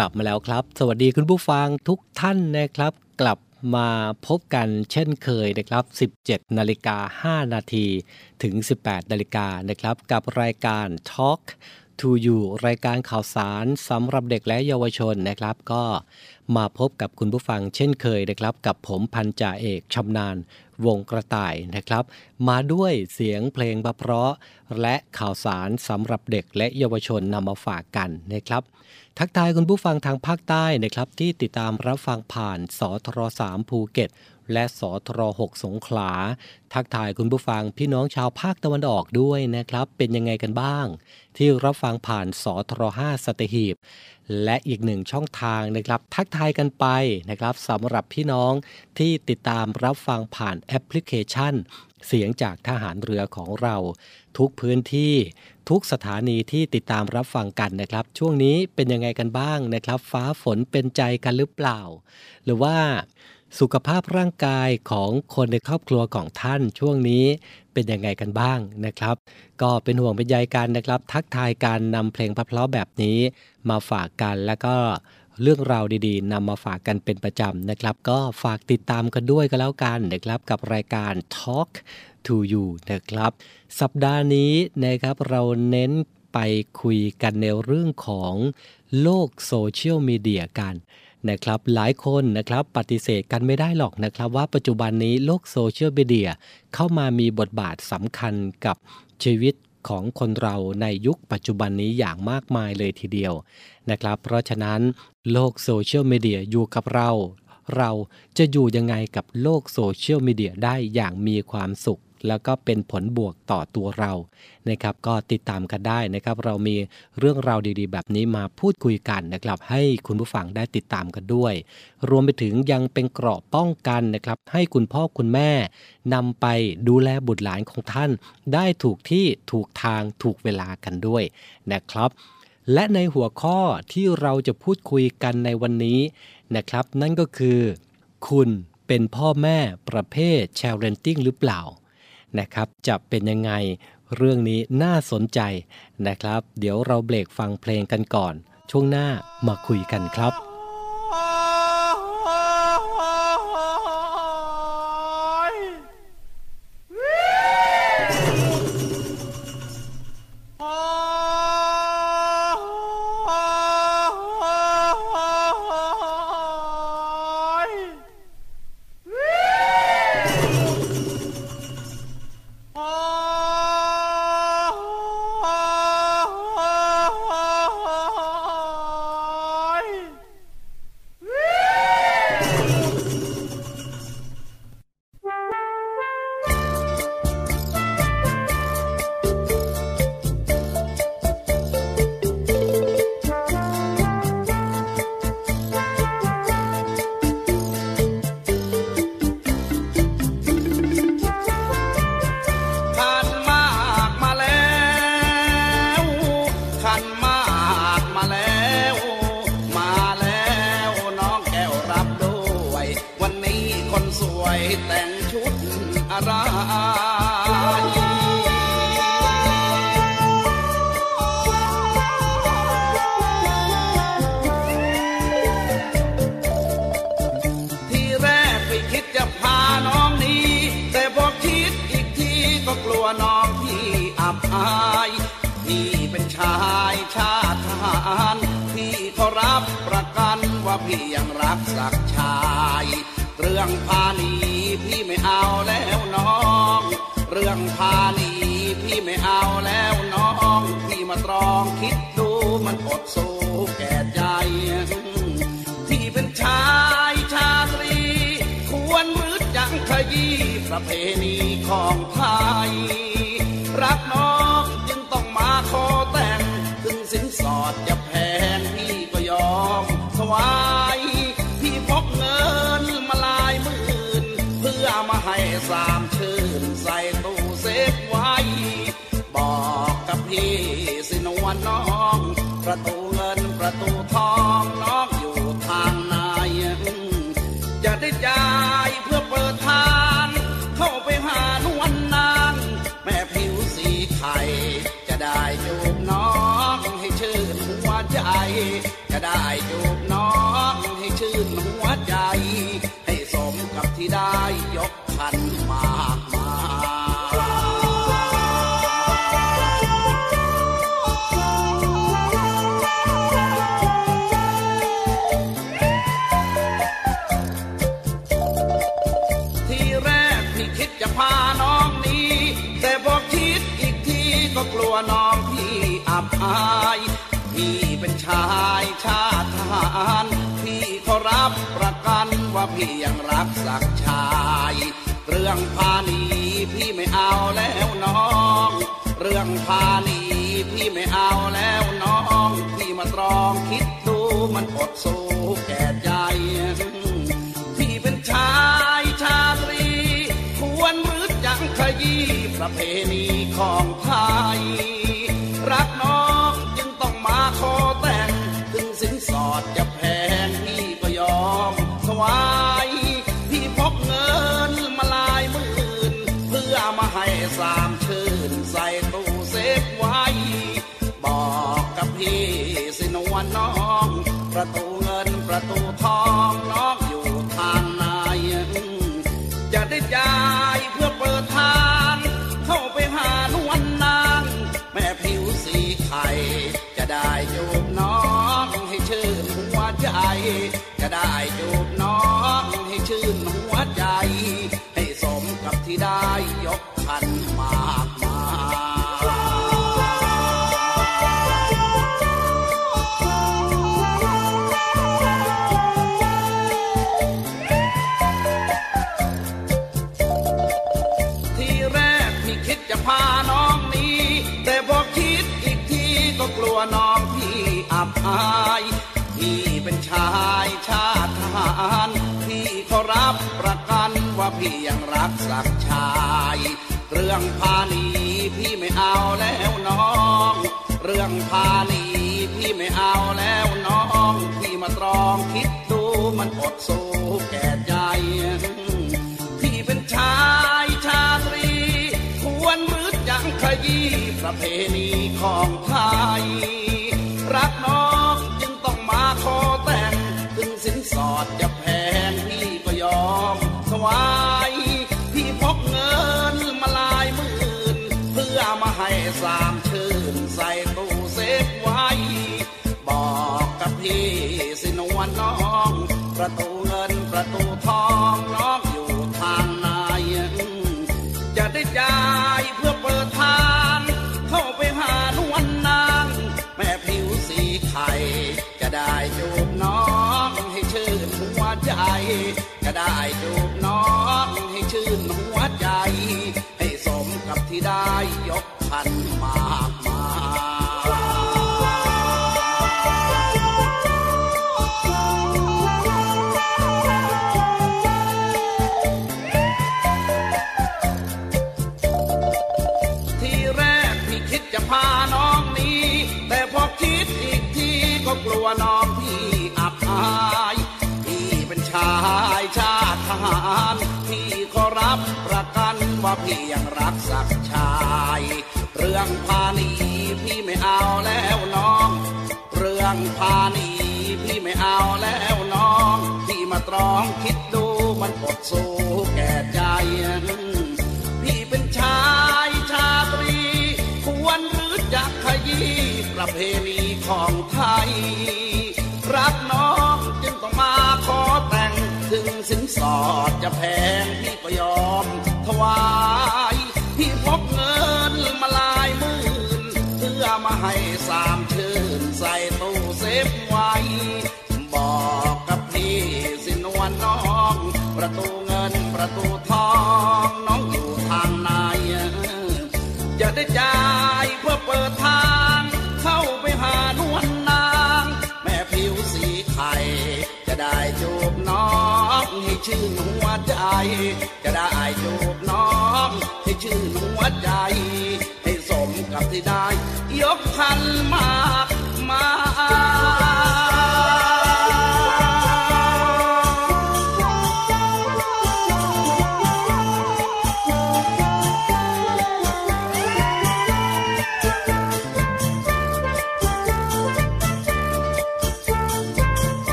กลับมาแล้วครับ สวัสดีคุณผู้ฟังทุกท่านนะครับ กลับมาพบกันเช่นเคยนะครับ 17 นาฬิกา 5 นาทีถึง 18 นาฬิกานะครับ กับรายการ Talk to You รายการข่าวสารสำหรับเด็กและเยาวชนนะครับ ก็มาพบกับคุณผู้ฟังเช่นเคยนะครับ กับผมพันจ่าเอกชำนาญ วงกระต่ายนะครับ มาด้วยเสียงเพลงเพราะ และข่าวสารสำหรับเด็กและเยาวชนนำมาฝากกันนะครับ ทักทายคุณผู้ฟังทางภาคใต้นะครับ ที่ติดตามรับฟังผ่านสทร3ภูเก็ต และสทร6สงขลา ทักทายคุณผู้ฟังพี่น้องชาวภาคตะวันออกด้วยนะครับ เป็นยังไงกันบ้าง ที่รับฟังผ่านสทร5สตหีบ และอีกหนึ่งช่องทางนะครับ ทักทายกันไปนะครับสำหรับพี่น้องที่ติดตามรับฟังผ่านแอปพลิเคชัน เสียงจากทหารเรือของเรา ทุกพื้นที่ทุกสถานีที่ติดตามรับฟังกันนะครับ ช่วงนี้เป็นยังไงกันบ้างนะครับ ฟ้าฝนเป็นใจกันหรือเปล่า หรือว่า สุขภาพร่างกายของคนในครอบครัวของท่านช่วงนี้เป็นยังไงกันบ้างนะครับ ก็เป็นห่วงเป็นใยกันนะครับ ทักทายการนำเพลงเพราะแบบนี้มาฝากกันแล้วก็เรื่องราวดีๆนำมาฝากกันเป็นประจำนะครับ ก็ฝากติดตามกันด้วยก็แล้วกันนะครับกับรายการ Talk to you นะครับ สัปดาห์นี้นะครับเราเน้นไปคุยกันในเรื่องของโลกโซเชียลมีเดียกัน นะครับหลายคนนะครับปฏิเสธกันไม่ได้หรอกนะครับว่าปัจจุบันนี้โลกโซเชียลมีเดียเข้ามามีบทบาทสำคัญกับชีวิตของคนเราในยุคปัจจุบันนี้อย่างมากมายเลยทีเดียวนะครับ เพราะฉะนั้นโลกโซเชียลมีเดียอยู่กับเรา เราจะอยู่ยังไงกับโลกโซเชียลมีเดียได้อย่างมีความสุข แล้วก็เป็นผลบวกต่อตัวเรานะครับก็ติดตามกันได้นะครับ เรามีเรื่องราวดีๆ แบบนี้มาพูดคุยกันนะครับ ให้คุณผู้ฟังได้ติดตามกันด้วย รวมไปถึงยังเป็นเกราะป้องกันนะครับ ให้คุณพ่อคุณแม่นำไปดูแลบุตรหลานของท่าน ได้ถูกที่ถูกทางถูกเวลากันด้วยนะครับและในหัวข้อที่เราจะพูดคุยกันในวันนี้นะครับ นั่นก็คือ คุณเป็นพ่อแม่ประเภทแชร์เรนติ้งหรือเปล่า นะครับ จะเป็นยังไงเรื่องนี้น่าสนใจนะครับ เดี๋ยวเราเบรกฟังเพลงกันก่อน ช่วงหน้ามาคุยกันครับ ประเพณีของไทย ใจจะได้จู พียงรับสักชาย เรื่องพาหนีพี่ไม่เอาแล้วน้อง เรื่องพาหนีพี่ไม่เอาแล้วน้อง พี่มาตรองคิดดูมันอดสู้แก่ใจ พี่เป็นชายชาตรี ควรมืดยังขยี้ประเพณีของไทย ยังรักสักชาย เรื่องพาหนีพี่ไม่เอาแล้วน้อง เรื่องพาหนีพี่ไม่เอาแล้วน้อง พี่มาตรองคิดดูมันอดสู้แก่ใจ พี่เป็นชายชาตรี ควรมืดยังขยี้ประเพณีของไทย ยังรักสักชาย เรื่องพานีพี่ไม่เอาแล้วน้อง เรื่องพานีพี่ไม่เอาแล้วน้อง พี่มาตรองคิดดูมันปดสู้แก่ใจ พี่เป็นชายชาตรี ควรรือจกขยี้ประเพณีของไทย รักน้องจึงต้องมาขอแต่งถึงสินสอดจะแพงพี่ก็ยอมถวาย ชื่อหัวใจ จะได้จูบน้องให้ชื่อหัวใจ ให้สมกับที่ได้ ยกพันมา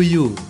you.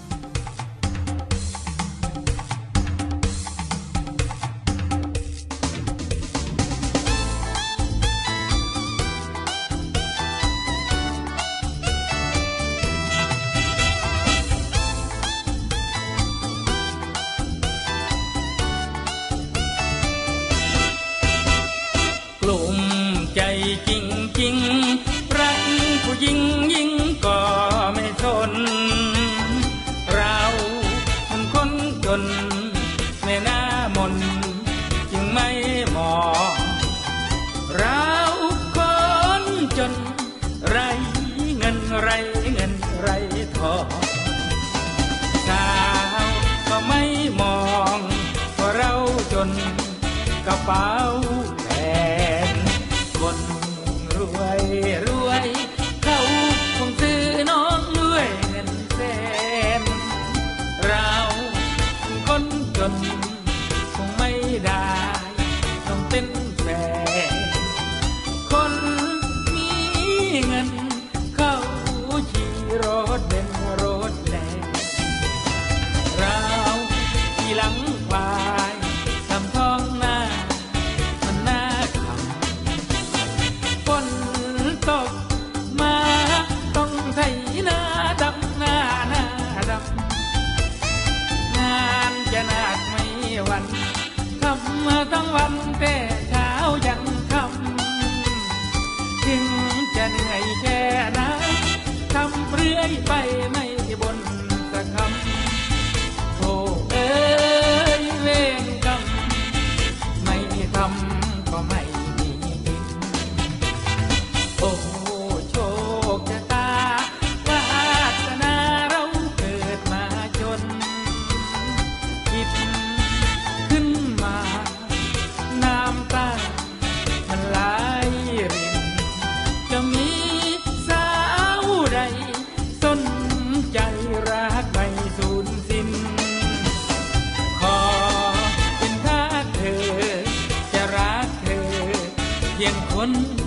乾坤。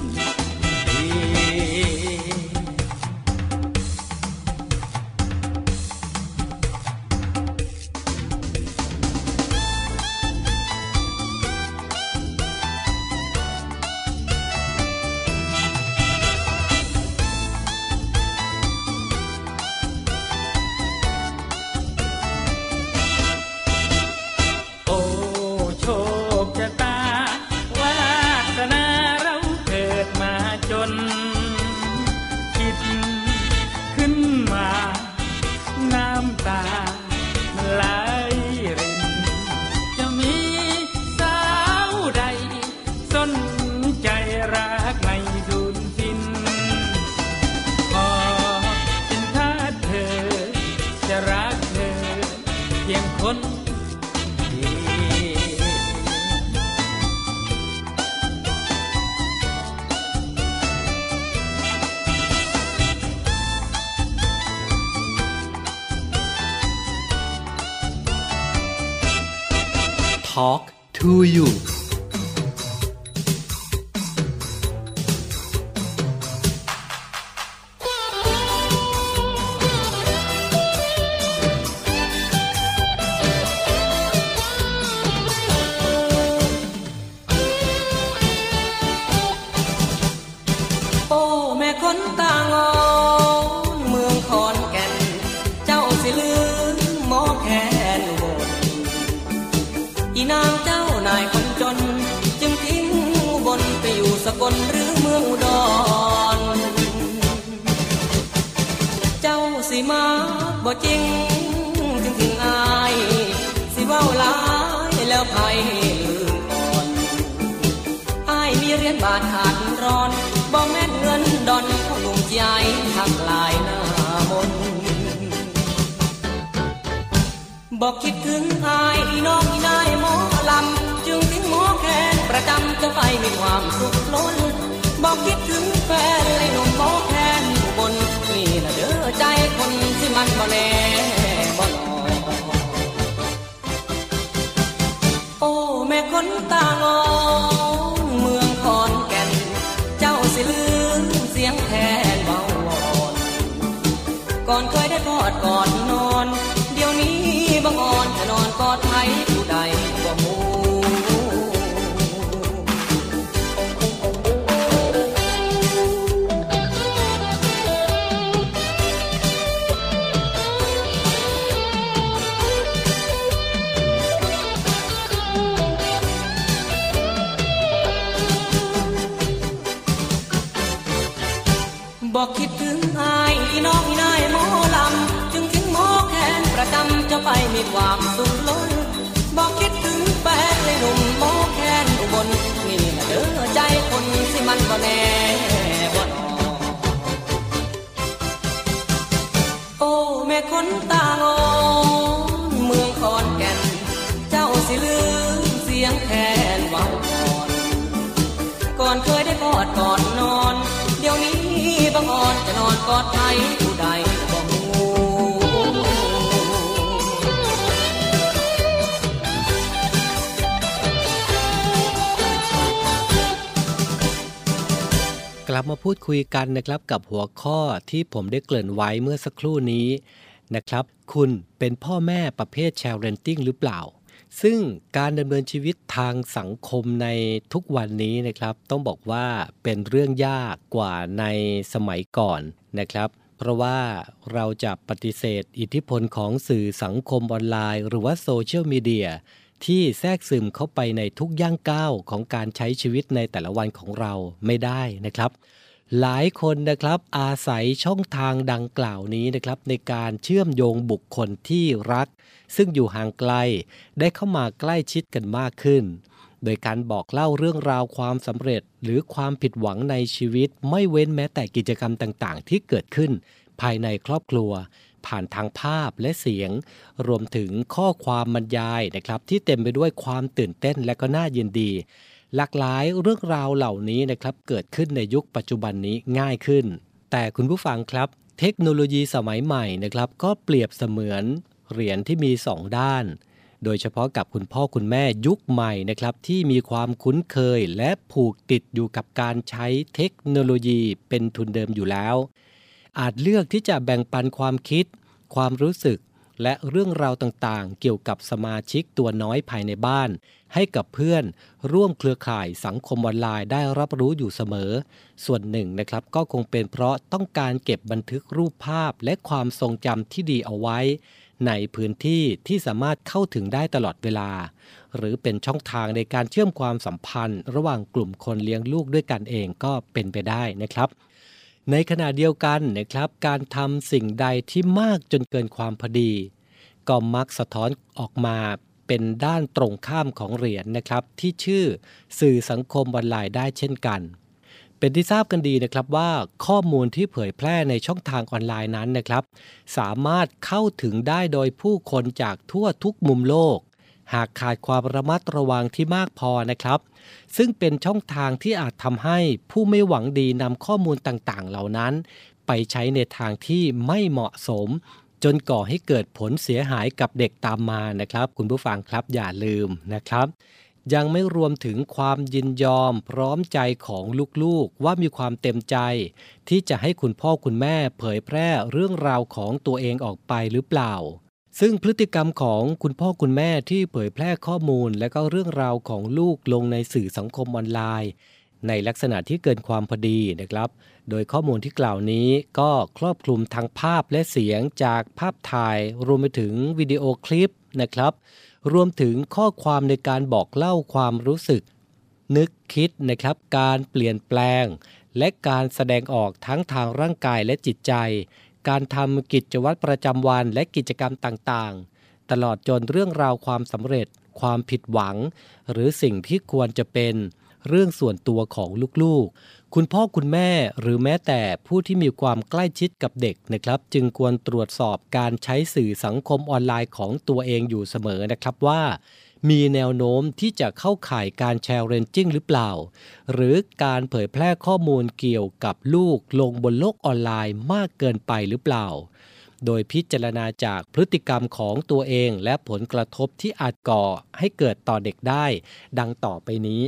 เจ้าสิมาบ่จริงถึงถึงอายสิเว้าหลายแล้วไผลืมก่อนอายมีเรียนบาทขาดร้อนบ่แม่นเงินดอนของลุงใจทักหลายหน้ามนบอกคิดถึงอายอน้องนายหมอลำจึงถึงหมอแคนประจำจะไปมีความสุขล้นบอกคิดถึงแฟนเลยหนุ่มหมอแใจคนที่มันบ่แน่บ่หลอโอ้แม่คนตางอเมืองขอนแก่น เจ้าสิลืมเสียงแทนเบาอ่อนก่อนเคย กลับมาพูดคุยกันนะครับกับหัวข้อที่ผมได้เกริ่นไว้เมื่อสักครู่นี้นะครับ คุณเป็นพ่อแม่ประเภท sharenting หรือเปล่า ซึ่งการดำเนินชีวิตทางสังคมในทุกวันนี้นะครับ ต้องบอกว่าเป็นเรื่องยากกว่าในสมัยก่อนนะครับ เพราะว่าเราจะปฏิเสธอิทธิพลของสื่อสังคมออนไลน์ หรือว่าโซเชียลมีเดีย ที่แทรกซึมเข้าไปในทุกย่างก้าวของการใช้ชีวิตในแต่ละวันของเราไม่ได้นะครับ หลายคนนะครับอาศัยช่องทางดังกล่าวนี้นะครับ ในการเชื่อมโยงบุคคลที่รัก ซึ่งอยู่ห่างไกล ได้เข้ามาใกล้ชิดกันมากขึ้น โดยการบอกเล่าเรื่องราวความสำเร็จ หรือความผิดหวังในชีวิต ไม่เว้นแม้แต่กิจกรรมต่างๆ ที่เกิดขึ้น ภายในครอบครัว ผ่านทางภาพและเสียง รวมถึงข้อความบรรยายนะครับ ที่เต็มไปด้วยความตื่นเต้นและก็น่ายินดี หลากหลายเรื่องราวเหล่านี้นะครับ เกิดขึ้นในยุคปัจจุบันนี้ง่ายขึ้น แต่คุณผู้ฟังครับ เทคโนโลยีสมัยใหม่นะครับ ก็เปรียบเสมือนเหรียญที่มีสองด้านโดยเฉพาะกับคุณพ่อคุณแม่ยุคใหม่นะครับ ที่มีความคุ้นเคยและผูกติดอยู่กับการใช้เทคโนโลยีเป็นทุนเดิมอยู่แล้ว อาจเลือกที่จะแบ่งปันความคิด ความรู้สึก และเรื่องราวต่างๆ เกี่ยวกับสมาชิกตัวน้อยภายในบ้าน ให้กับเพื่อนร่วมเครือข่ายสังคมออนไลน์ได้รับรู้อยู่เสมอ ส่วนหนึ่งนะครับก็คงเป็นเพราะต้องการเก็บบันทึกรูปภาพและความทรงจำที่ดีเอาไว้ ในพื้นที่ที่สามารถเข้าถึงได้ตลอดเวลา หรือเป็นช่องทางในการเชื่อมความสัมพันธ์ ระหว่างกลุ่มคนเลี้ยงลูกด้วยกันเองก็เป็นไปได้นะครับ ในขณะเดียวกันนะครับ การทำสิ่งใดที่มากจนเกินความพอดี ก็มักสะท้อนออกมาเป็นด้านตรงข้ามของเหรียญนะครับ ที่ชื่อสื่อสังคมออนไลน์ได้เช่นกัน เป็นที่ทราบกันดีนะครับว่าข้อมูลที่เผยแพร่ในช่องทางออนไลน์นั้นนะครับ สามารถเข้าถึงได้โดยผู้คนจากทั่วทุกมุมโลก หากขาดความระมัดระวังที่มากพอนะครับ ซึ่งเป็นช่องทางที่อาจทำให้ผู้ไม่หวังดีนำข้อมูลต่างๆ เหล่านั้น ไปใช้ในทางที่ไม่เหมาะสม จนก่อให้เกิดผลเสียหายกับเด็กตามมานะครับ คุณผู้ฟังครับอย่าลืมนะครับยังไม่รวมถึงความยินยอมพร้อมใจของลูกๆ ว่ามีความเต็มใจ ที่จะให้คุณพ่อคุณแม่เผยแพร่เรื่องราวของตัวเองออกไปหรือเปล่า ซึ่งพฤติกรรมของคุณพ่อคุณแม่ที่เผยแพร่ข้อมูลและก็เรื่องราวของลูกลงในสื่อสังคมออนไลน์ ในลักษณะที่เกินความพอดีนะครับ โดยข้อมูลที่กล่าวนี้ก็ครอบคลุมทั้งภาพและเสียงจากภาพถ่าย รวมไปถึงวิดีโอคลิปนะครับ รวมถึงข้อความในการบอกเล่าความรู้สึก นึกคิดนะครับการเปลี่ยนแปลง และการแสดงออกทั้งทางร่างกายและจิตใจ การทำกิจวัตรประจำวันและกิจกรรมต่างๆ ตลอดจนเรื่องราวความสำเร็จ ความผิดหวัง หรือสิ่งที่ควรจะเป็น เรื่องส่วนตัวของลูกๆ คุณพ่อคุณแม่หรือแม้แต่ผู้ที่มีความใกล้ชิดกับเด็กนะครับ จึงควรตรวจสอบการใช้สื่อสังคมออนไลน์ของตัวเองอยู่เสมอนะครับว่า มีแนวโน้มที่จะเข้าข่ายการ sharenting หรือเปล่า หรือการเผยแพร่ข้อมูลเกี่ยวกับลูกลงบนโลกออนไลน์มากเกินไปหรือเปล่า โดยพิจารณาจากพฤติกรรมของตัวเองและผลกระทบที่อาจก่อให้เกิดต่อเด็กได้ ดังต่อไปนี้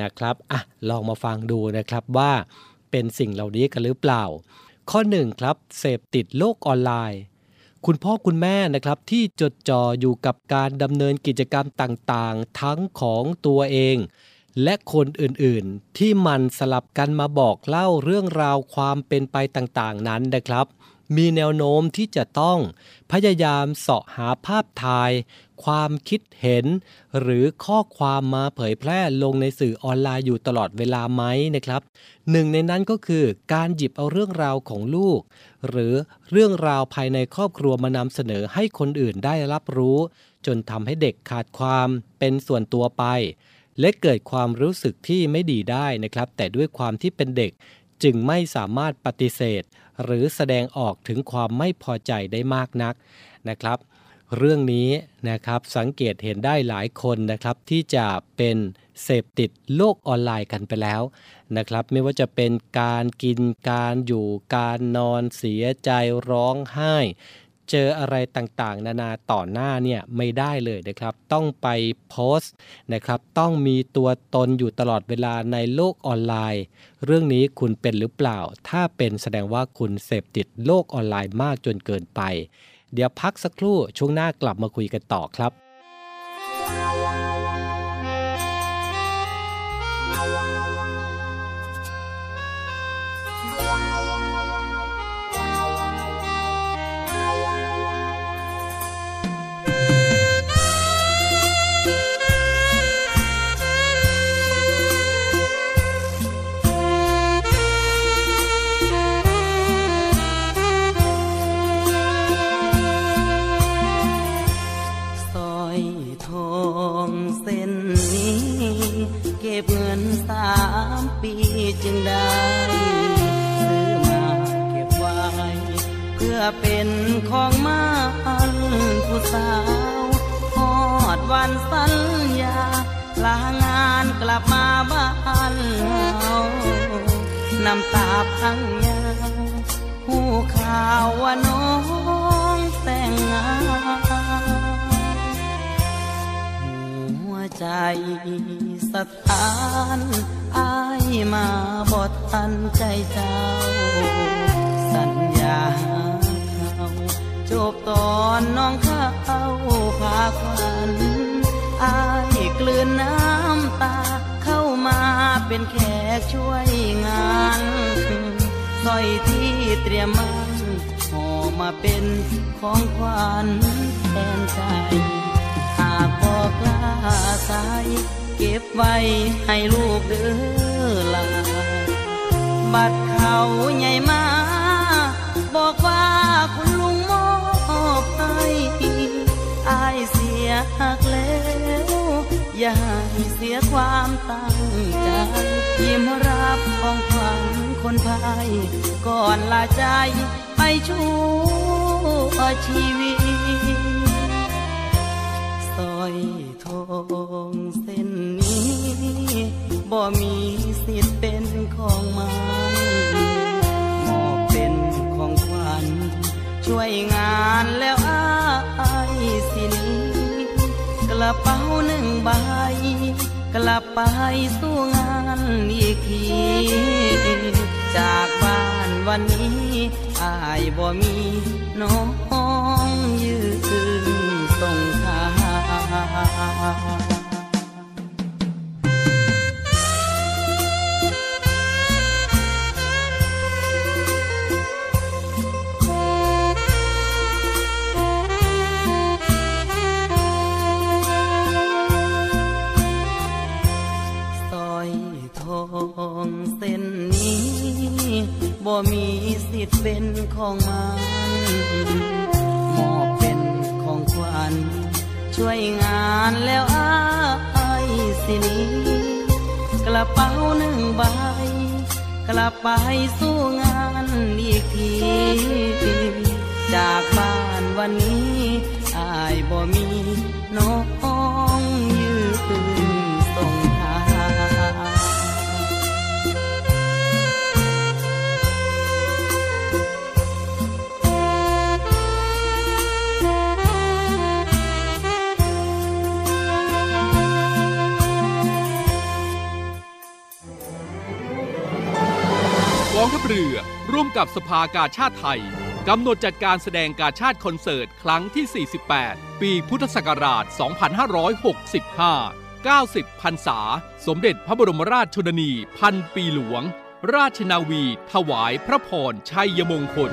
นะครับอะลองมาฟังดูนะครับว่า เป็นสิ่งเหล่านี้กันหรือเปล่า ข้อ1ครับเสพติดโลกออนไลน์ คุณพ่อคุณแม่นะครับที่จดจ่ออยู่กับการดำเนินกิจกรรมต่างๆ ทั้งของตัวเอง และคนอื่นๆ ที่มันสลับกันมาบอกเล่าเรื่องราวความเป็นไปต่างๆ นั้นนะครับ มีแนวโน้มที่จะต้องพยายามเสาะหาภาพถ่าย ความคิดเห็น หรือข้อความมาเผยแพร่ลงในสื่อออนไลน์อยู่ตลอดเวลาไหมนะครับหนึ่งในนั้นก็คือการหยิบเอาเรื่องราวของลูก หรือเรื่องราวภายในครอบครัวมานำเสนอให้คนอื่นได้รับรู้ จนทำให้เด็กขาดความเป็นส่วนตัวไป และเกิดความรู้สึกที่ไม่ดีได้นะครับ แต่ด้วยความที่เป็นเด็กจึงไม่สามารถปฏิเสธ หรือแสดงออกถึงความไม่พอใจได้มากนักนะครับ เรื่องนี้นะครับสังเกตเห็นได้หลายคนนะครับที่จะเป็นเสพติดโลกออนไลน์กันไปแล้วนะครับ ไม่ว่าจะเป็นการกินการอยู่การนอนเสียใจร้องไห้ เจออะไรต่างๆ นานาต่อหน้าเนี่ยไม่ได้เลยนะครับ ต้องไปโพสต์นะครับ ต้องมีตัวตนอยู่ตลอดเวลาในโลกออนไลน์ เรื่องนี้คุณเป็นหรือเปล่า ถ้าเป็นแสดงว่าคุณเสพติดโลกออนไลน์มากจนเกินไป เดี๋ยวพักสักครู่ช่วงหน้ากลับมาคุยกันต่อครับาวหอดวันสัญญาลางานกลับมาบ้านเฮาน้ำตาพังยาวหูข่าวว่าน้องแต่งงานหัวใจสถานอายมาบอดทันใจเจ้า สัญญา จบตอนน้องเข้าพาควันอายกลืนน้ำตาเข้ามาเป็นแขกช่วยงานสร้อยที่เตรียมมันห่อมาเป็นของขวัญแทนใจ หากบอกลาสายเก็บไว้ให้ลูกเด้อลาบัดเขาใหญ่มา หักแล้วอย่าให้เสียความตั้งใจยิ้มรับของขวัญคนพายก่อนลาใจไปชั่วชีวิตสร้อยทองเส้นนี้บ่มีสิทธิ์เป็นของมันมอบเป็นของขวัญช่วยงานแล้ว ระเป๋าหนึ่งใบ กลับไปสู้งานอีกที จากบ้านวันนี้อายบ่มีน้อง เป็นของมันมอบเป็นของขวัญช่วยงานแล้วอายสินี้ กระเป๋าหนึ่งใบ กลับไปสู้งานอีกที จากบ้านวันนี้อายบ่มีน้อ องทัพเรือร่วมกับสภากาชาติไทยกำหนดจัดการแสดงกาชาติคอนเสิร์ต ครั้งที่ 48 ปีพุทธศักราช 2565 90พรรษา สมเด็จพระบรมราชชนนี พันปีหลวง ราชนาวี ถวายพระพรชัยมงคล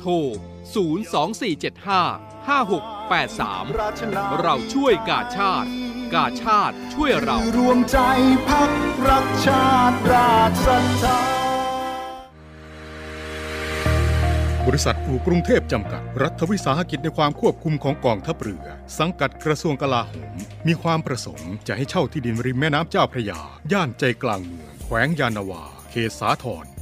โโทร 02475 5683 เราช่วยกาชาติ กาชาติช่วยเรา รวมใจพักรักชาติราชศรัทธาบริษัทอู่กรุงเทพจำกัด รัฐวิสาหกิจในความควบคุมของกองทัพเรือ สังกัดกระทรวงกลาโหม มีความประสงค์จะให้เช่าที่ดินริมแม่น้ำเจ้าพระยา ย่านใจกลางเมือง แขวงยานาวา เขตสาทร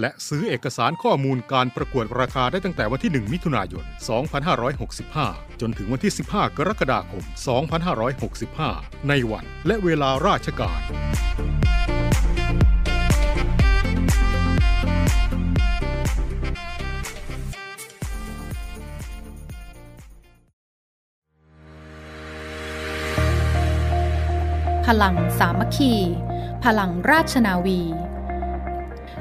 และซื้อเอกสารข้อมูลการประกวดราคาได้ตั้งแต่วันที่ 1 มิถุนายน 2565 จนถึงวันที่ 15 กรกฎาคม 2565 ในวันและเวลาราชการ พลังสามัคคี พลังราชนาวี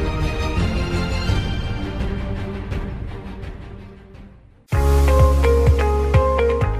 4584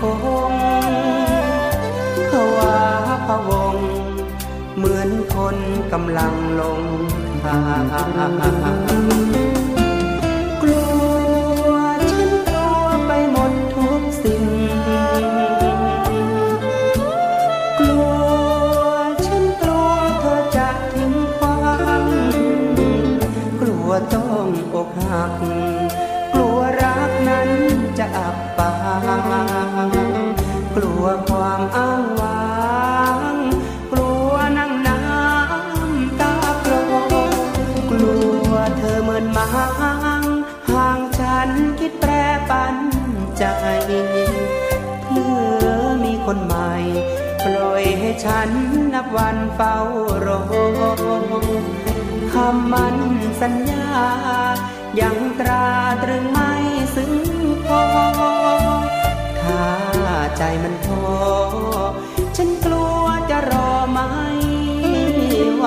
คงภาวะพะวง เหมือนคนกำลังลงทาง ใจเพื่อมีคนใหม่ ปล่อยให้ฉันนับวันเฝ้ารอคำมันสัญญา ยังตราตรึงไม่ซึ้งพอ ถ้าใจมันท้อฉันกลัวจะรอไม่ไหว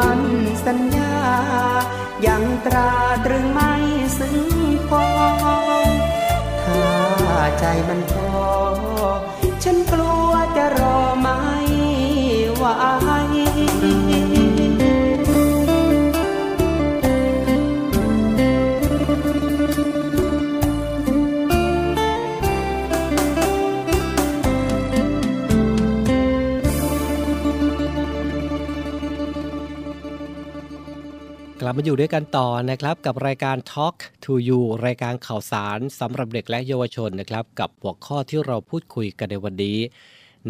มันสัญญา ยังตราตรึงไม่ซึ้งพอถ้าใจมันพอฉันกลัว กลับมาอยู่ด้วยกันต่อนะครับกับรายการ Talk to You รายการข่าวสารสำหรับเด็กและเยาวชนนะครับกับหัวข้อที่เราพูดคุยกันในวันนี้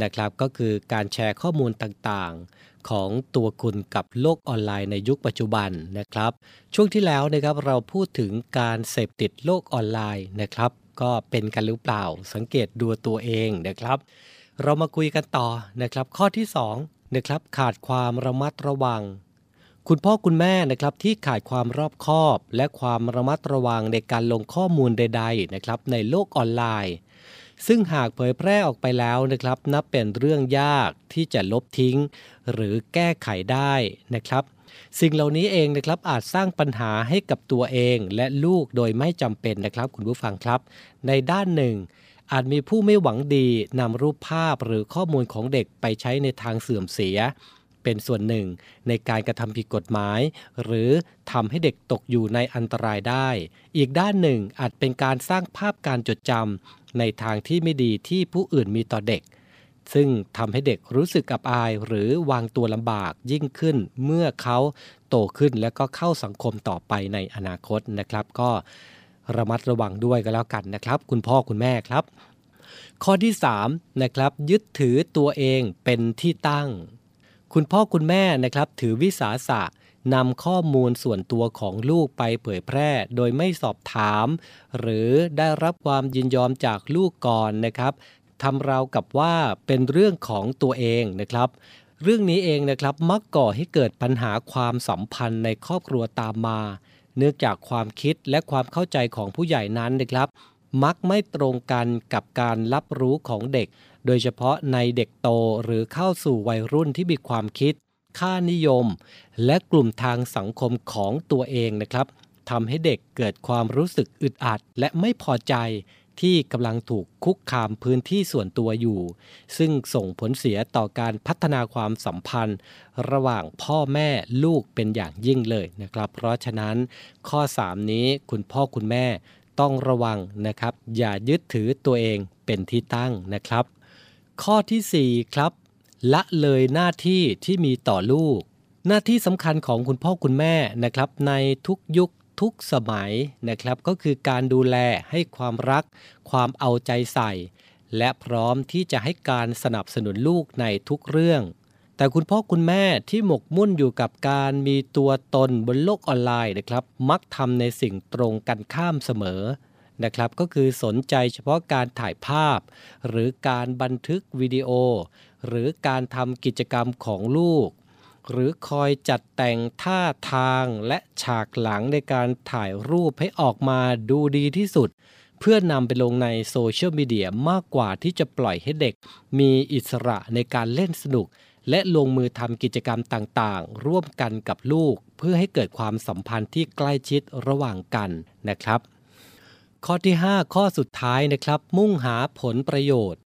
นะครับก็คือการแชร์ข้อมูลต่างๆ ของตัวคุณกับโลกออนไลน์ในยุคปัจจุบันนะครับ ช่วงที่แล้วนะครับเราพูดถึงการเสพติดโลกออนไลน์นะครับ ก็เป็นกันหรือเปล่าสังเกตดูตัวเองนะครับ เรามาคุยกันต่อนะครับ ข้อที่2นะครับขาดความระมัดระวัง คุณพ่อคุณแม่นะครับที่ขาดความรอบคอบ และความระมัดระวังในการลงข้อมูลใด ๆ นะครับ ในโลกออนไลน์ ซึ่งหากเผยแพร่ออกไปแล้วนะครับ นับเป็นเรื่องยากที่จะลบทิ้ง หรือแก้ไขได้นะครับ สิ่งเหล่านี้เองนะครับอาจสร้างปัญหาให้กับตัวเองและลูกโดยไม่จำเป็นนะครับ คุณผู้ฟังครับ ในด้านหนึ่งอาจมีผู้ไม่หวังดีนำรูปภาพหรือข้อมูลของเด็กไปใช้ในทางเสื่อมเสีย เป็นส่วนหนึ่งในการกระทำผิดกฎหมาย หรือทำให้เด็กตกอยู่ในอันตรายได้ อีกด้านหนึ่งอาจเป็นการสร้างภาพการจดจำในทางที่ไม่ดีที่ผู้อื่นมีต่อเด็ก ซึ่งทำให้เด็กรู้สึกอับอายหรือวางตัวลำบากยิ่งขึ้นเมื่อเขาโตขึ้นและก็เข้าสังคมต่อไปในอนาคตนะครับ ก็ระมัดระวังด้วยก็แล้วกันนะครับ คุณพ่อคุณแม่ครับ ข้อที่3นะครับยึดถือตัวเองเป็นที่ตั้ง คุณพ่อคุณแม่นะครับถือวิสาสะนำข้อมูลส่วนตัวของลูกไปเผยแพร่ โดยไม่สอบถาม หรือได้รับความยินยอมจากลูกก่อนนะครับทำราวกับว่าเป็นเรื่องของตัวเองนะครับ เรื่องนี้เองนะครับมักก่อให้เกิดปัญหาความสัมพันธ์ในครอบครัวตามมา เนื่องจากความคิดและความเข้าใจของผู้ใหญ่นั้นนะครับ มักไม่ตรงกันกับการรับรู้ของเด็ก โดยเฉพาะในเด็กโตหรือเข้าสู่วัยรุ่นที่มีความคิด ค่านิยม และกลุ่มทางสังคมของตัวเองนะครับทำให้เด็กเกิดความรู้สึกอึดอัด และไม่พอใจที่กำลังถูกคุกคามพื้นที่ส่วนตัวอยู่ ซึ่งส่งผลเสียต่อการพัฒนาความสัมพันธ์ ระหว่างพ่อแม่ลูกเป็นอย่างยิ่งเลยนะครับ เพราะฉะนั้นข้อ 3 นี้คุณพ่อคุณแม่ ต้องระวังนะครับ อย่ายึดถือตัวเองเป็นที่ตั้งนะครับ ข้อทีสี่ 4 ครับ ละเลยหน้าที่ที่มีต่อลูก หน้าที่สำคัญของคุณพ่อคุณแม่นะครับ ในทุกยุคทุกสมัยนะครับ ก็คือการดูแลให้ความรัก ความเอาใจใส่ และพร้อมที่จะให้การสนับสนุนลูกในทุกเรื่อง แต่คุณพ่อคุณแม่ที่หมกมุ่นอยู่กับการมีตัวตนบนโลกออนไลน์นะครับ มักทำในสิ่งตรงกันข้ามเสมอนะครับก็คือสนใจเฉพาะการถ่ายภาพ หรือการบันทึกวิดีโอ หรือการทำกิจกรรมของลูก หรือคอยจัดแต่งท่าทางและฉากหลังในการถ่ายรูปให้ออกมาดูดีที่สุด เพื่อนำไปลงในโซเชียลมีเดียมากกว่าที่จะปล่อยให้เด็ก มีอิสระในการเล่นสนุก และลงมือทำกิจกรรมต่างๆ ร่วมกันกับลูก เพื่อให้เกิดความสัมพันธ์ที่ใกล้ชิดระหว่างกันนะครับ ข้อที่ 5 ข้อสุดท้ายนะครับ มุ่งหาผลประโยชน์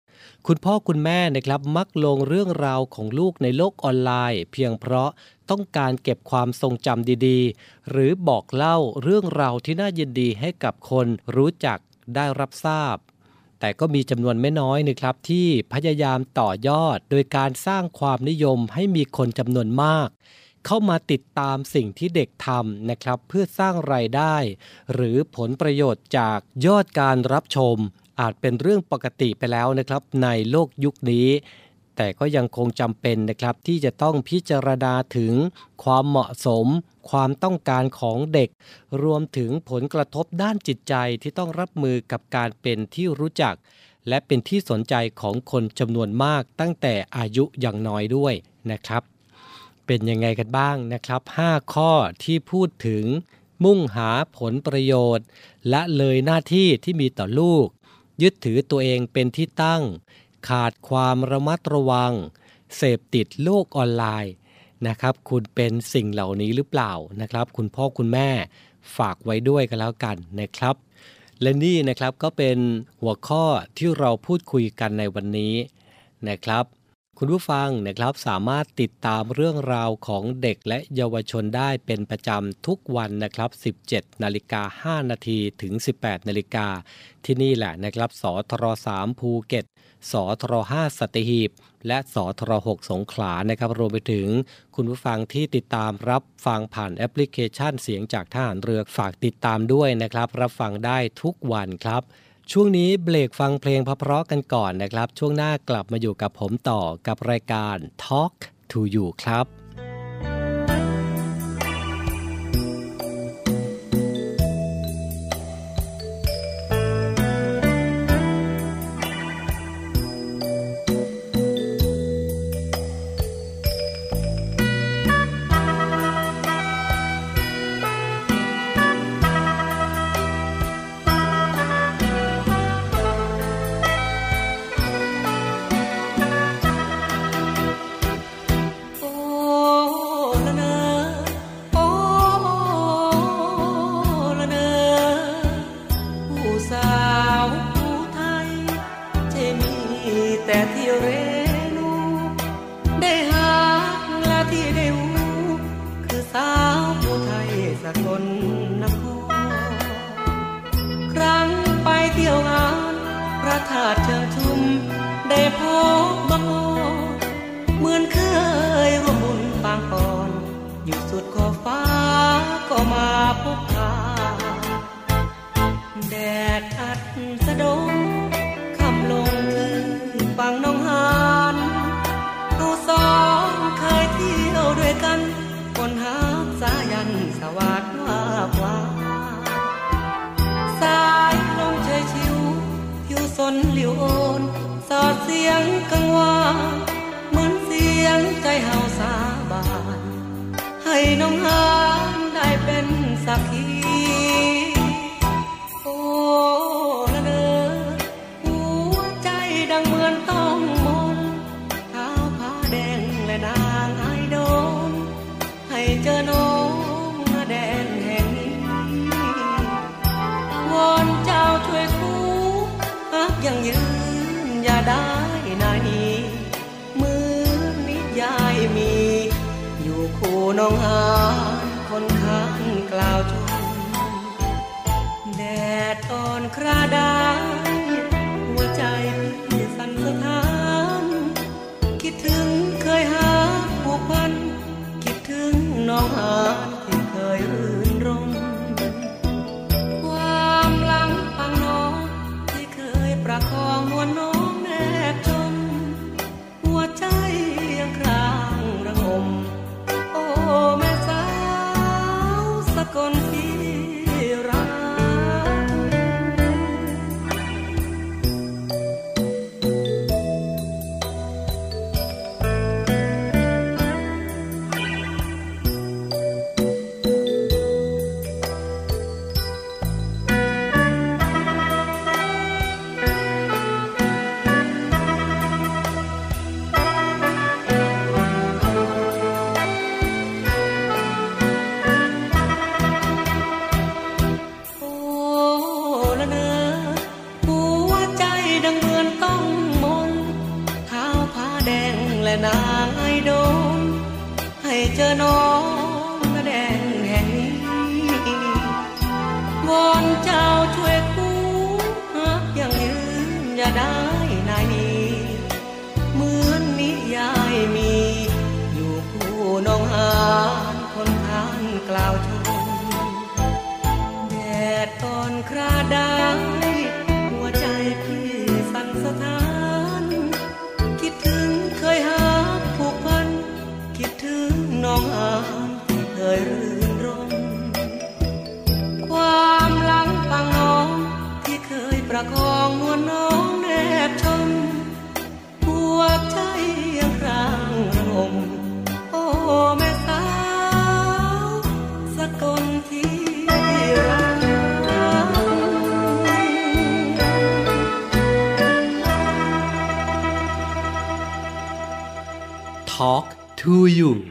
คุณพ่อคุณแม่นะครับมักลงเรื่องราวของลูกในโลกออนไลน์ เพียงเพราะต้องการเก็บความทรงจำดีๆ หรือบอกเล่าเรื่องราวที่น่ายินดีให้กับคนรู้จักได้รับทราบ แต่ก็มีจำนวนไม่น้อยนะครับที่พยายามต่อยอดโดยการสร้างความนิยมให้มีคนจำนวนมาก เข้ามาติดตามสิ่งที่เด็กทำนะครับ เพื่อสร้างรายได้ หรือผลประโยชน์จากยอดการรับชมอาจเป็นเรื่องปกติไปแล้วนะครับในโลกยุคนี้ แต่ก็ยังคงจำเป็นนะครับที่จะต้องพิจารณาถึงความเหมาะสม ความต้องการของเด็ก รวมถึงผลกระทบด้านจิตใจที่ต้องรับมือกับการเป็นที่รู้จัก และเป็นที่สนใจของคนจำนวนมากตั้งแต่อายุอย่างน้อยด้วยนะครับ เป็นยังไงกันบ้างนะครับ 5 ข้อที่พูดถึง มุ่งหาผลประโยชน์ และเลยหน้าที่ที่มีต่อลูก ยึดถือตัวเองเป็นที่ตั้ง ขาดความระมัดระวัง เสพติดโลกออนไลน์นะครับ คุณเป็นสิ่งเหล่านี้หรือเปล่านะครับ คุณพ่อคุณแม่ฝากไว้ด้วยกันแล้วกันนะครับ และนี่นะครับก็เป็นหัวข้อที่เราพูดคุยกันในวันนี้นะครับ คุณผู้ฟังนะครับสามารถติดตามเรื่องราวของเด็กและเยาวชนได้เป็นประจำทุกวันนะครับ 17 นาฬิกา 5 นาทีถึง 18 นาฬิกาที่นี่แหละนะครับสทร3ภูเก็ต สทร5สัตหีบ และสทร6สงขลานะครับรวมไปถึงคุณผู้ฟังที่ติดตามรับฟังผ่านแอปพลิเคชันเสียงจากทหารเรือฝากติดตามด้วยนะครับ รับฟังได้ทุกวันครับ ช่วงนี้เบรกฟังเพลงเพราะๆกันก่อนนะครับ ช่วงหน้ากลับมาอยู่กับผมต่อกับรายการ Talk to You ครับ Talk to you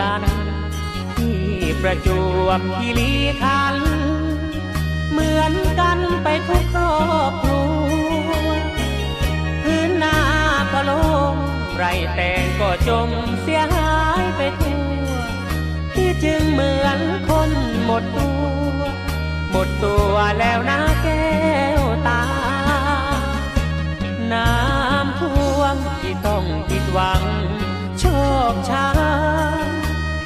กัน ที่ประจวบคีรีขัน เหมือนกันไปทุกครอบครัวพื้นนาก็โลงไรแต่งก็จมเสียหายไปทั่วที่จึงเหมือนคนหมดตัว หมดตัวแล้วนะแก้วตา น้ำท่วมที่ต้องผิดหวัง โชคช้ำ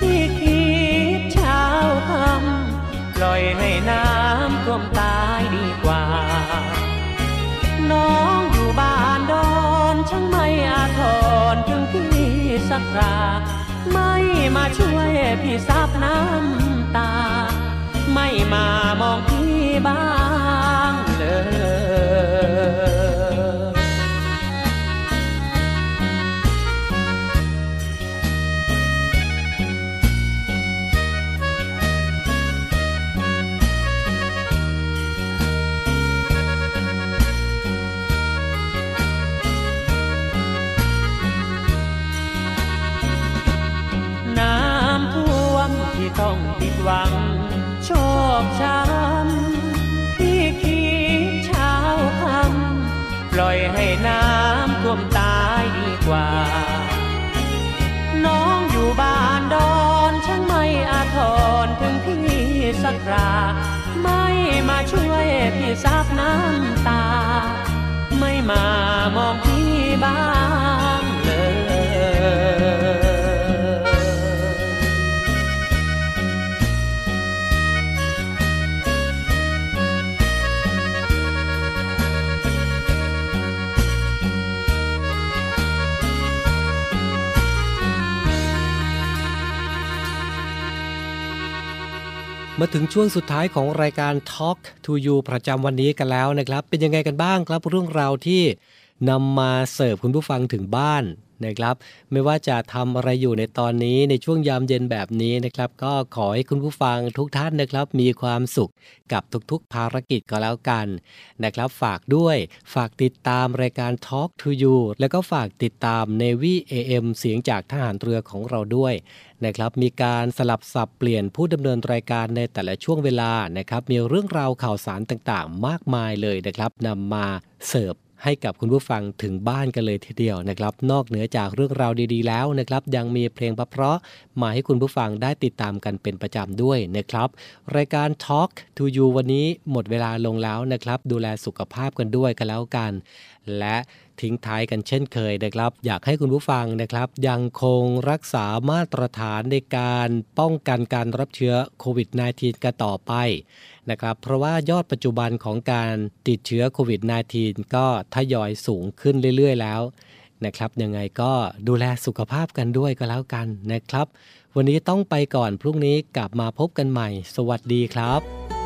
ที่คิดเช้าทำปล่อยให้น้ำท่วมตายดีกว่า น้องอยู่บ้านดอนช่างไม่อาทรถึงพี่สักราไม่มาช่วยพี่ซับน้ำตา ไม่มามองพี่บ้างเลย หวังโชคช้ำที่คิดเช้าคำปล่อยให้น้ำท่วมตายดีกว่า น้องอยู่บ้านดอนช่างไม่อาทรถึงพี่สักคราไม่มาช่วยพี่ซับน้ำตา ไม่มามองพี่บ้าง มาถึงช่วงสุดท้ายของรายการ Talk to You ประจำวันนี้กันแล้วนะครับ เป็นยังไงกันบ้างครับเรื่องราวที่นำมาเสิร์ฟคุณผู้ฟังถึงบ้าน นะครับ ไม่ว่าจะทำอะไรอยู่ในตอนนี้ในช่วงยามเย็นแบบนี้นะครับ ก็ขอให้คุณผู้ฟังทุกท่านนะครับ มีความสุขกับทุกๆภารกิจก็แล้วกันนะครับ ฝากด้วยฝากติดตามรายการ Talk to You แล้วก็ฝากติดตาม Navy AM เสียงจากทหารเรือของเราด้วยนะครับมีการสลับสับเปลี่ยนผู้ดำเนินรายการในแต่ละช่วงเวลานะครับ มีเรื่องราวข่าวสารต่างๆ มากมายเลยนะครับนำมาเสิร์ฟ ให้กับคุณผู้ฟังถึงบ้านกันเลยทีเดียวนะครับ นอกเหนือจากเรื่องราวดีๆ แล้วนะครับ ยังมีเพลงเพราะๆมาให้คุณผู้ฟังได้ติดตามกันเป็นประจำด้วยนะครับ รายการ Talk to You วันนี้หมดเวลาลงแล้วนะครับ ดูแลสุขภาพกันด้วยกันแล้วกัน และทิ้งท้ายกันเช่นเคยนะครับ อยากให้คุณผู้ฟังนะครับ ยังคงรักษามาตรฐานในการป้องกันการรับเชื้อโควิด -19 กันต่อไป นะครับ เพราะว่ายอดปัจจุบันของการติดเชื้อโควิด -19 ก็ทยอยสูงขึ้นเรื่อย ๆ แล้วนะครับ ยังไงก็ดูแลสุขภาพกันด้วยก็แล้วกันนะครับ วันนี้ต้องไปก่อนพรุ่งนี้กลับมาพบกันใหม่ สวัสดีครับ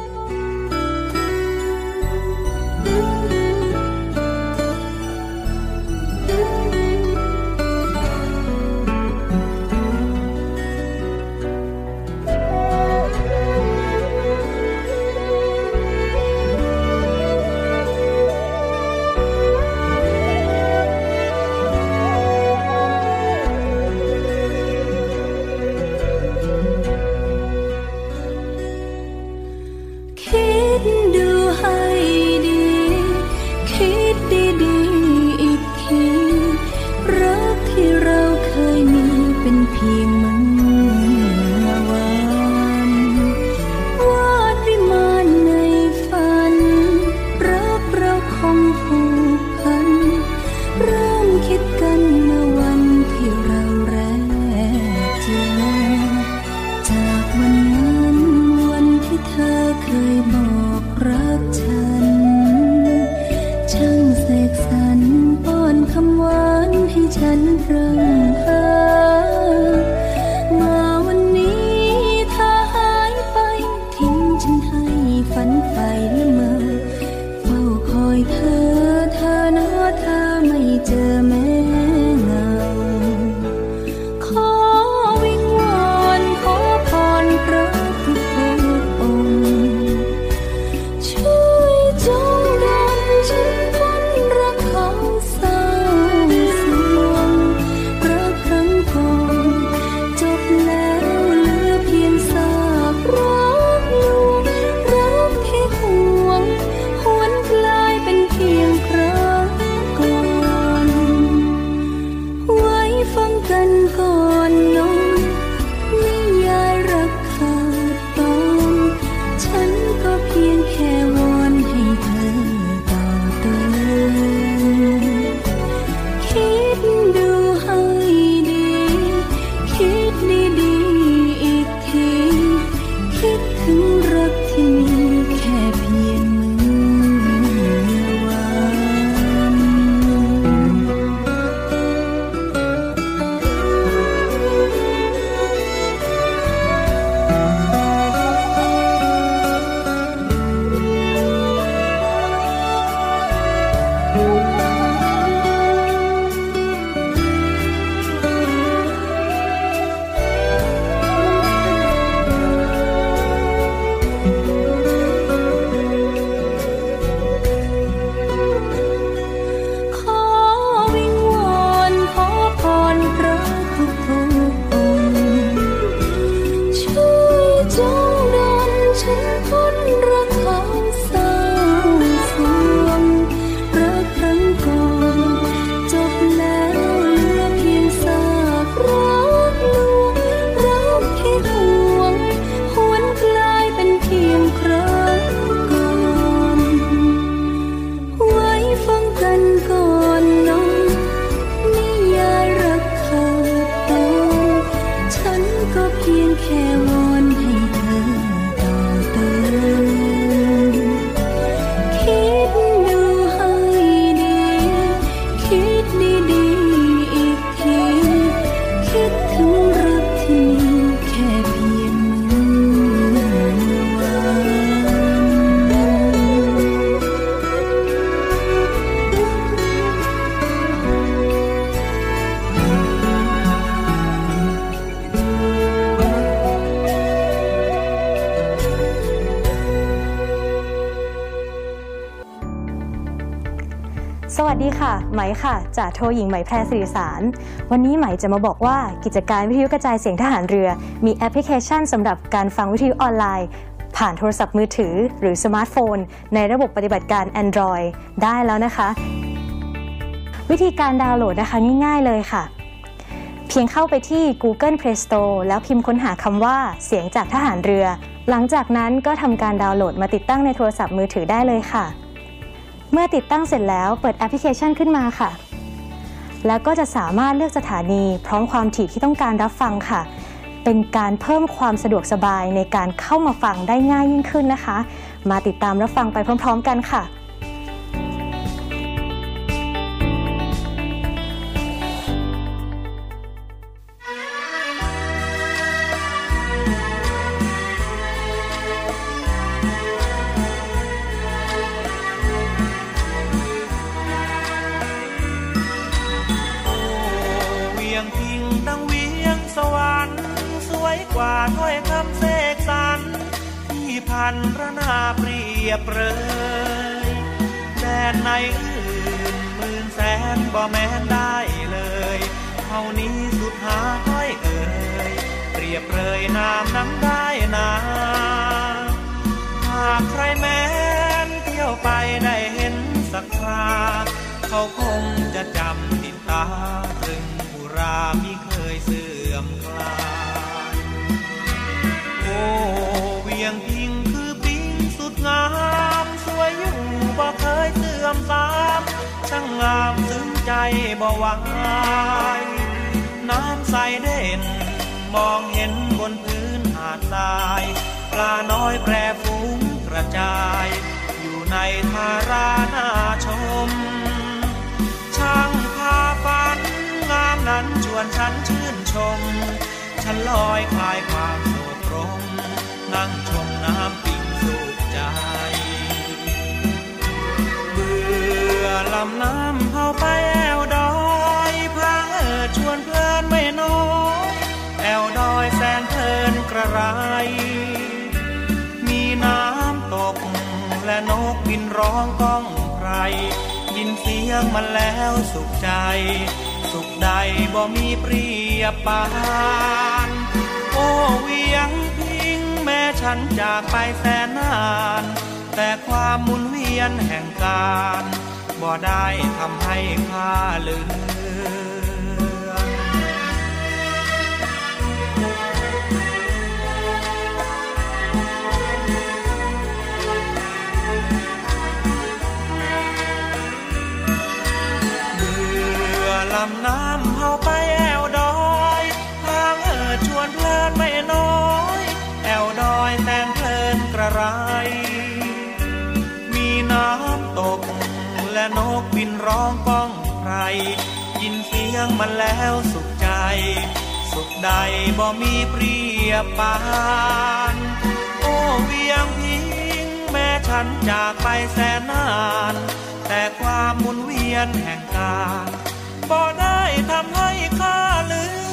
โทหญิงไหมแพรสิริสาร วันนี้ไหมจะมาบอกว่ากิจการวิทยุกระจายเสียงทหารเรือ มีแอปพลิเคชันสำหรับการฟังวิทยุออนไลน์ ผ่านโทรศัพท์มือถือ หรือสมาร์ทโฟน ในระบบปฏิบัติการ Android ได้แล้วนะคะ วิธีการดาวน์โหลดนะคะง่ายๆเลยค่ะ เพียงเข้าไปที่ Google Play Store แล้วพิมพ์ค้นหาคำว่าเสียงจากทหารเรือ หลังจากนั้นก็ทำการดาวน์โหลดมาติดตั้งในโทรศัพท์มือถือได้เลยค่ะเมื่อติดตั้งเสร็จแล้วเปิดแอปพลิเคชันขึ้นมาค่ะ แล้วก็จะสามารถเลือกสถานี พร้อมความถี่ที่ต้องการรับฟังค่ะ เป็นการเพิ่มความสะดวกสบายในการเข้ามาฟังได้ง่ายยิ่งขึ้นนะคะ มาติดตามรับฟังไปพร้อม ๆ กันค่ะ พันระนาเปรียบเลยแดนในอื่นหมื่นแสนบ่แม้นได้เลยเท่านี้สุดหาถ้อยเอ่ยเปรียบเลยนามนั้นได้นาหากใครแม้นเที่ยวไปได้เห็นสักคราเขาคงจะจำติดตาตรึงบุรามิเคยเสื่อมคลาโอ้เวียงพิง งามสวยอยู่บ่เคยเสื่อมสามช่างงามซึ้งใจบ่หวายน้ำใสเด่น มองเห็นบนพื้นหาดทรายปลาน้อยแปรฟุ้งกระจาย อยู่ในทารานาชม ช่างพาฝันงามนั้นชวนฉันชื่นชม ฉันลอยคลายความโศกรม ลำน้ำเข้าไปแอวดอยพาเอิดชวนเพลินไม่น้อยแอวดอยแสนเพลินกระไร มีน้ำตกและนกบินร้องก้องไพรยินเสียงมันแล้วสุขใจ สุขใดบ่มีเปรียบปานโอ้เวียงพิงแม้ฉันจากไปแสนนาน แต่ความหมุนเวียนแห่งการ บ่ได้ทำให้ข้าลืมเบื่อลำน้ำเฮาไปแอวดอยทางเอิดชวนเพลินไม่น้อย แอวดอยแสนเพลินกระไร มีน้ำตก บินร้องป้องใคร ยินเสียงมันแล้วสุขใจ สุขใดบ่มีเปรียบปานโอ้เวียงพิงแม่ฉันจากไปแสนนาน แต่ความมุนเวียนแห่งกาบ่ได้ทำให้ข้าลืม